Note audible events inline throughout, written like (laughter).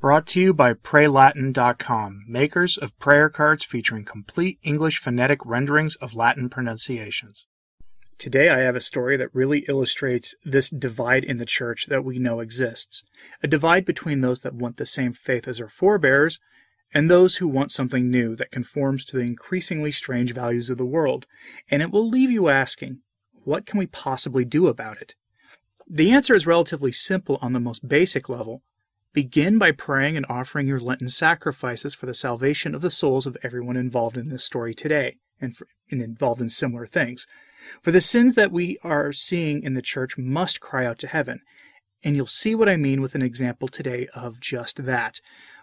Brought to you by PrayLatin.com, makers of prayer cards featuring complete English phonetic renderings of Latin pronunciations. Today I have a story that really illustrates this divide in the church that we know exists. A divide between those that want the same faith as our forebears and those who want something new that conforms to the increasingly strange values of the world. And it will leave you asking, what can we possibly do about it? The answer is relatively simple on the most basic level Begin by praying and offering your Lenten sacrifices for the salvation of the souls of everyone involved in this story today and, for, and, involved in similar things. For the sins that we are seeing in the church must cry out to heaven. And you'll see what I mean with an example today of just that.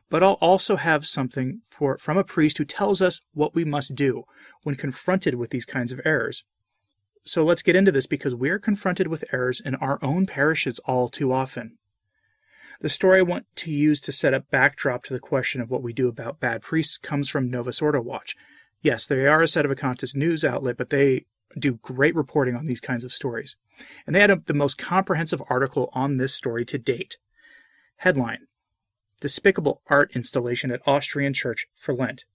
But I'll also have something for, from a priest who tells us what we must do when confronted with these kinds of errors. So let's get into this because we are confronted with errors in our own parishes all too often. The story I want to use to set up backdrop to the question of what we do about bad priests comes from Novus Ordo Watch. Yes, they are a sedevacantist news outlet, but they do great reporting on these kinds of stories. And they had a, the most comprehensive article on this story to date. Headline Despicable art installation at Austrian church for Lent.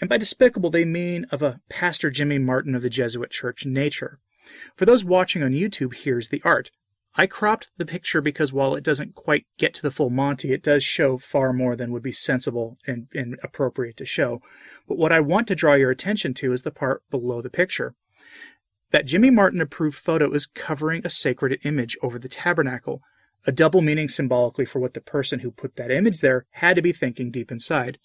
And by despicable, they mean of a Pastor Jimmy Martin of the Jesuit church nature. For those watching on YouTube, here's the art. I cropped the picture because while it doesn't quite get to the full Monty, it does show far more than would be sensible and, and appropriate to show. But what I want to draw your attention to is the part below the picture. That Jimmy Martin approved photo is covering a sacred image over the tabernacle, a double meaning symbolically for what the person who put that image there had to be thinking deep inside,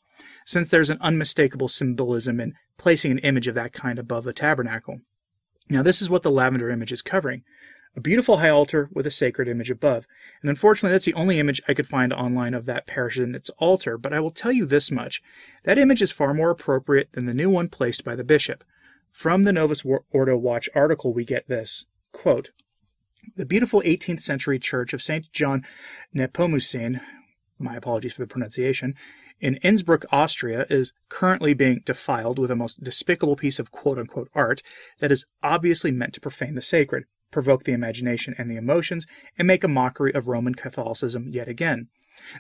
since there's an unmistakable symbolism in placing an image of that kind above the tabernacle. Now, this is what the lavender image is covering a beautiful high altar with a sacred image above. And unfortunately, that's the only image I could find online of that parish and its altar, but I will tell you this much. That image is far more appropriate than the new one placed by the bishop. From the Novus Ordo Watch article, we get this quote, The beautiful 18th century church of St. John Nepomucene, my apologies for the pronunciation, in Innsbruck, Austria, is currently being defiled with a most despicable piece of quote unquote art that is obviously meant to profane the sacred provoke the imagination and the emotions, and make a mockery of Roman Catholicism yet again.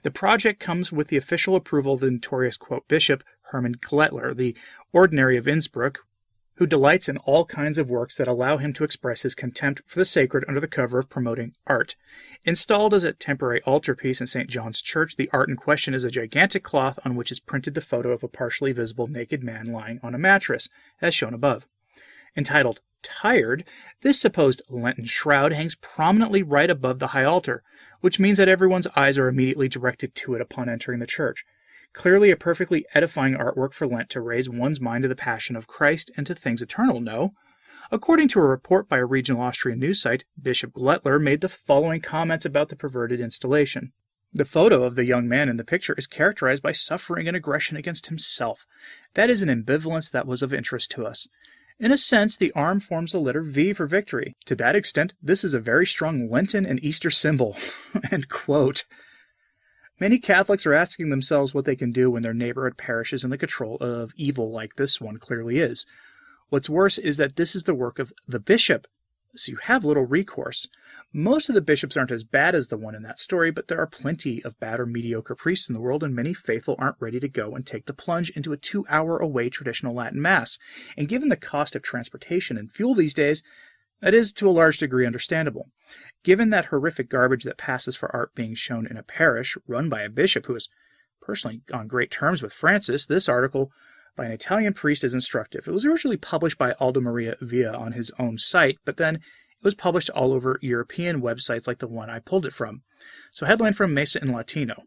The project comes with the official approval of the notorious quote, Bishop Hermann Glettler, the ordinary of Innsbruck, who delights in all kinds of works that allow him to express his contempt for the sacred under the cover of promoting art. Installed as a temporary altarpiece in St. John's Church, the art in question is a gigantic cloth on which is printed the photo of a partially visible naked man lying on a mattress, as shown above. Entitled tired, this supposed Lenten shroud hangs prominently right above the high altar, which means that everyone's eyes are immediately directed to it upon entering the church. Clearly a perfectly edifying artwork for Lent to raise one's mind to the passion of Christ and to things eternal, no? According to a report by a regional Austrian news site, Bishop Glettler made the following comments about the perverted installation. The photo of the young man in the picture is characterized by suffering and aggression against himself. That is an ambivalence that was of interest to us. In a sense, the arm forms the letter V for victory. To that extent, this is a very strong Lenten and Easter symbol. (laughs) Many Catholics are asking themselves what they can do when their neighborhood parish is in the control of evil like this one clearly is. What's worse is that this is the work of the bishop, so you have little recourse. Most of the bishops aren't as bad as the one in that story, but there are plenty of bad or mediocre priests in the world, and many faithful aren't ready to go and take the plunge into a two hour away traditional Latin Mass. And given the cost of transportation and fuel these days, that is to a large degree understandable. Given that horrific garbage that passes for art being shown in a parish run by a bishop who is personally on great terms with Francis, this article by an Italian priest is instructive. It was originally published by Aldo Maria Valli on his own site, but then it was published all over European websites like the one I pulled it from. So, headline from Messa in Latino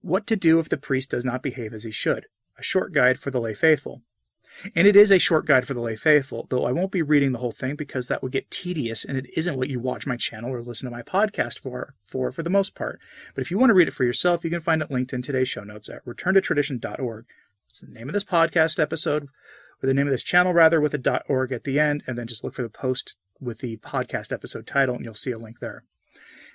What to do if the priest does not behave as he should. A short guide for the lay faithful. And it is a short guide for the lay faithful, though I won't be reading the whole thing because that would get tedious and it isn't what you watch my channel or listen to my podcast for, for, for the most part. But if you want to read it for yourself, you can find it linked in today's show notes at returntotradition.org. It's the name of this podcast episode, or the name of this channel rather, with a .org at the end, and then just look for the post with the podcast episode title, and you'll see a link there.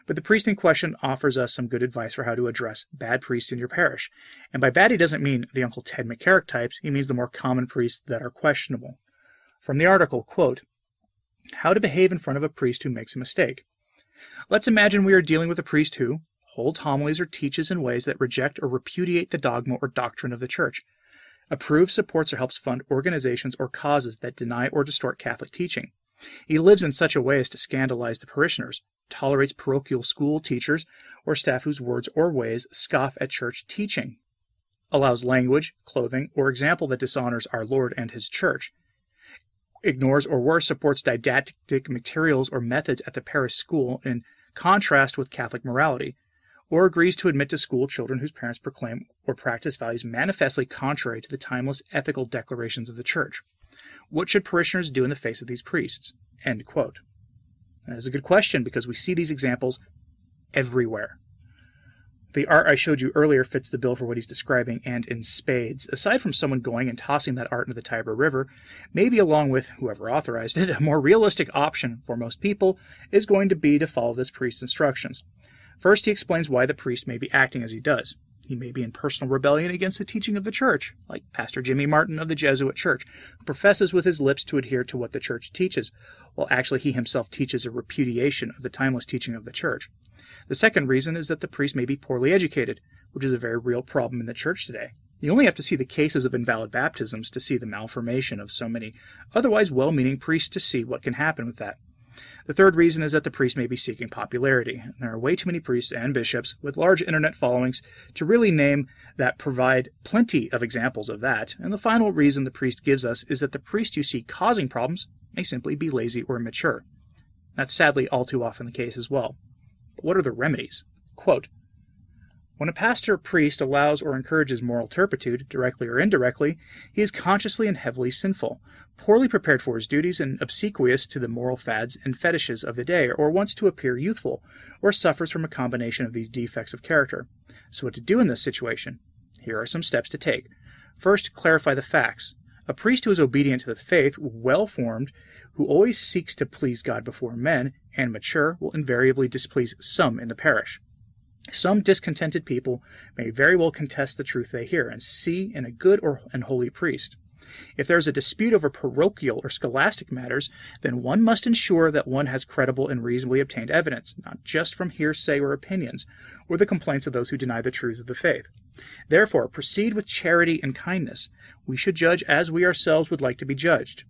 But the priest in question offers us some good advice for how to address bad priests in your parish. And by bad, he doesn't mean the Uncle Ted McCarrick types, he means the more common priests that are questionable. From the article, quote, How to behave in front of a priest who makes a mistake. Let's imagine we are dealing with a priest who, holds homilies or teaches in ways that reject or repudiate the dogma or doctrine of the Church, approves, supports, or helps fund organizations or causes that deny or distort Catholic teaching. He lives in such a way as to scandalize the parishioners, tolerates parochial school teachers or staff whose words or ways scoff at church teaching, allows language, clothing, or example that dishonors our Lord and his church, ignores or worse supports didactic materials or methods at the parish school in contrast with Catholic morality, or agrees to admit to school children whose parents proclaim or practice values manifestly contrary to the timeless ethical declarations of the Church. What should parishioners do in the face of these priests? End quote. That is a good question because we see these examples everywhere. The art I showed you earlier fits the bill for what he's describing, and in spades. Aside from someone going and tossing that art into the Tiber River, maybe along with whoever authorized it, a more realistic option for most people is going to be to follow this priest's instructions. First, he explains why the priest may be acting as he does. He may be in personal rebellion against the teaching of the church, like Pastor Jimmy Martin of the Jesuit Church, who professes with his lips to adhere to what the church teaches, while actually he himself teaches a repudiation of the timeless teaching of the church. The second reason is that the priest may be poorly educated, which is a very real problem in the church today. You only have to see the cases of invalid baptisms to see the malformation of so many otherwise well meaning priests to see what can happen with that. The third reason is that the priest may be seeking popularity. There are way too many priests and bishops with large internet followings to really name that provide plenty of examples of that. And the final reason the priest gives us is that the priest you see causing problems may simply be lazy or immature. That's sadly all too often the case as well. But what are the remedies? Quote, when a pastor or priest allows or encourages moral turpitude, directly or indirectly, he is consciously and heavily sinful, poorly prepared for his duties, and obsequious to the moral fads and fetishes of the day, or wants to appear youthful, or suffers from a combination of these defects of character. So, what to do in this situation? Here are some steps to take. First, clarify the facts. A priest who is obedient to the faith, well formed, who always seeks to please God before men, and mature, will invariably displease some in the parish. Some discontented people may very well contest the truth they hear and see in a good or and holy priest. If there is a dispute over parochial or scholastic matters, then one must ensure that one has credible and reasonably obtained evidence, not just from hearsay or opinions, or the complaints of those who deny the truths of the faith. Therefore, proceed with charity and kindness. We should judge as we ourselves would like to be judged.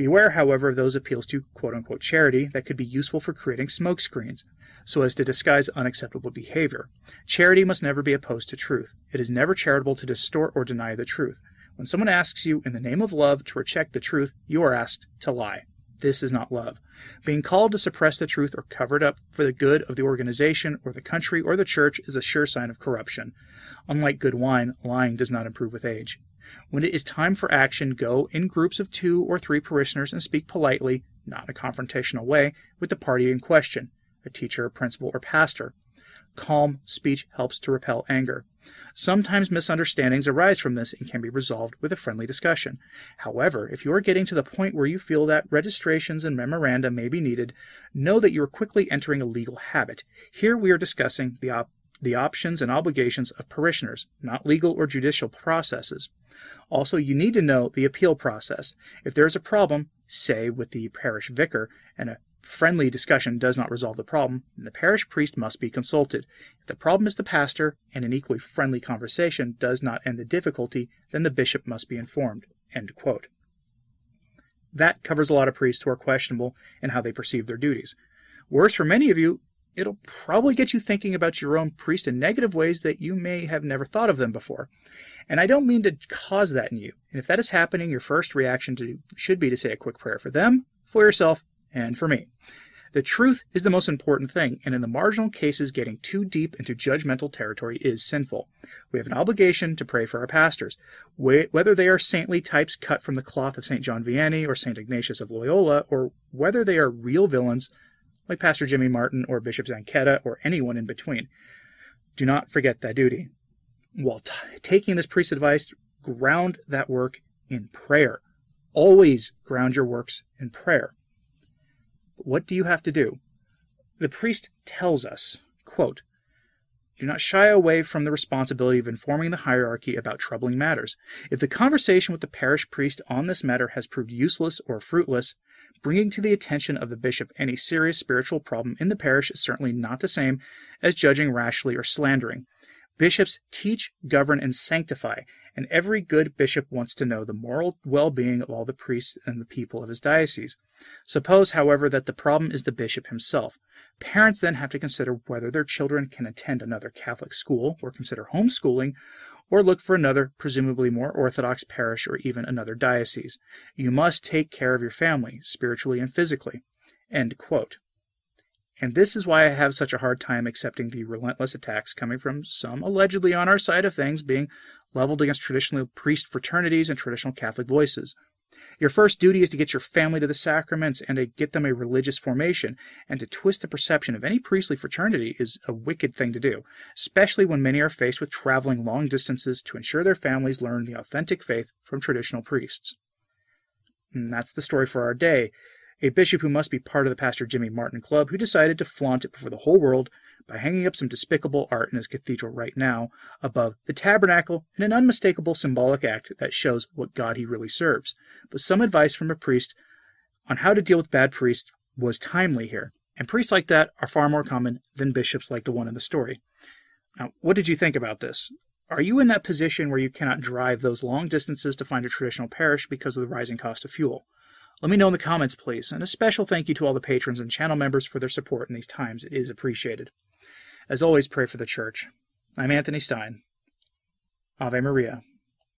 Beware, however, of those appeals to quote unquote charity that could be useful for creating smoke screens, so as to disguise unacceptable behavior. Charity must never be opposed to truth. It is never charitable to distort or deny the truth. When someone asks you in the name of love to reject the truth, you are asked to lie. This is not love. Being called to suppress the truth or cover it up for the good of the organization or the country or the church is a sure sign of corruption. Unlike good wine, lying does not improve with age. When it is time for action, go in groups of two or three parishioners and speak politely, not in a confrontational way, with the party in question, a teacher, principal, or pastor. Calm speech helps to repel anger. Sometimes misunderstandings arise from this and can be resolved with a friendly discussion. However, if you are getting to the point where you feel that registrations and memoranda may be needed, know that you are quickly entering a legal habit. Here we are discussing the, op- the options and obligations of parishioners, not legal or judicial processes. Also, you need to know the appeal process. If there is a problem, say with the parish vicar, and a friendly discussion does not resolve the problem, then the parish priest must be consulted. If the problem is the pastor, and an equally friendly conversation does not end the difficulty, then the bishop must be informed. That covers a lot of priests who are questionable in how they perceive their duties. Worse for many of you, it'll probably get you thinking about your own priest in negative ways that you may have never thought of them before. And I don't mean to cause that in you. And if that is happening, your first reaction to, should be to say a quick prayer for them, for yourself, and for me. The truth is the most important thing, and in the marginal cases, getting too deep into judgmental territory is sinful. We have an obligation to pray for our pastors, whether they are saintly types cut from the cloth of St. John Vianney or St. Ignatius of Loyola, or whether they are real villains like Pastor Jimmy Martin or Bishop Zanchetta or anyone in between. Do not forget that duty. While t- taking this priest's advice, ground that work in prayer. Always ground your works in prayer. But What do you have to do? The priest tells us, quote, Do not shy away from the responsibility of informing the hierarchy about troubling matters. If the conversation with the parish priest on this matter has proved useless or fruitless, bringing to the attention of the bishop any serious spiritual problem in the parish is certainly not the same as judging rashly or slandering. Bishops teach, govern, and sanctify, and every good bishop wants to know the moral well being of all the priests and the people of his diocese. Suppose, however, that the problem is the bishop himself. Parents then have to consider whether their children can attend another Catholic school or consider homeschooling or look for another, presumably more orthodox parish or even another diocese. You must take care of your family, spiritually and physically. End quote. And this is why I have such a hard time accepting the relentless attacks coming from some allegedly on our side of things being leveled against traditional priest fraternities and traditional Catholic voices. Your first duty is to get your family to the sacraments and to get them a religious formation, and to twist the perception of any priestly fraternity is a wicked thing to do, especially when many are faced with traveling long distances to ensure their families learn the authentic faith from traditional priests. And that's the story for our day a bishop who must be part of the Pastor Jimmy Martin Club, who decided to flaunt it before the whole world by hanging up some despicable art in his cathedral right now above the tabernacle in an unmistakable symbolic act that shows what God he really serves. But some advice from a priest on how to deal with bad priests was timely here, and priests like that are far more common than bishops like the one in the story. Now, what did you think about this? Are you in that position where you cannot drive those long distances to find a traditional parish because of the rising cost of fuel? Let me know in the comments, please, and a special thank you to all the patrons and channel members for their support in these times. It is appreciated. As always, pray for the church. I'm Anthony Stine. Ave Maria.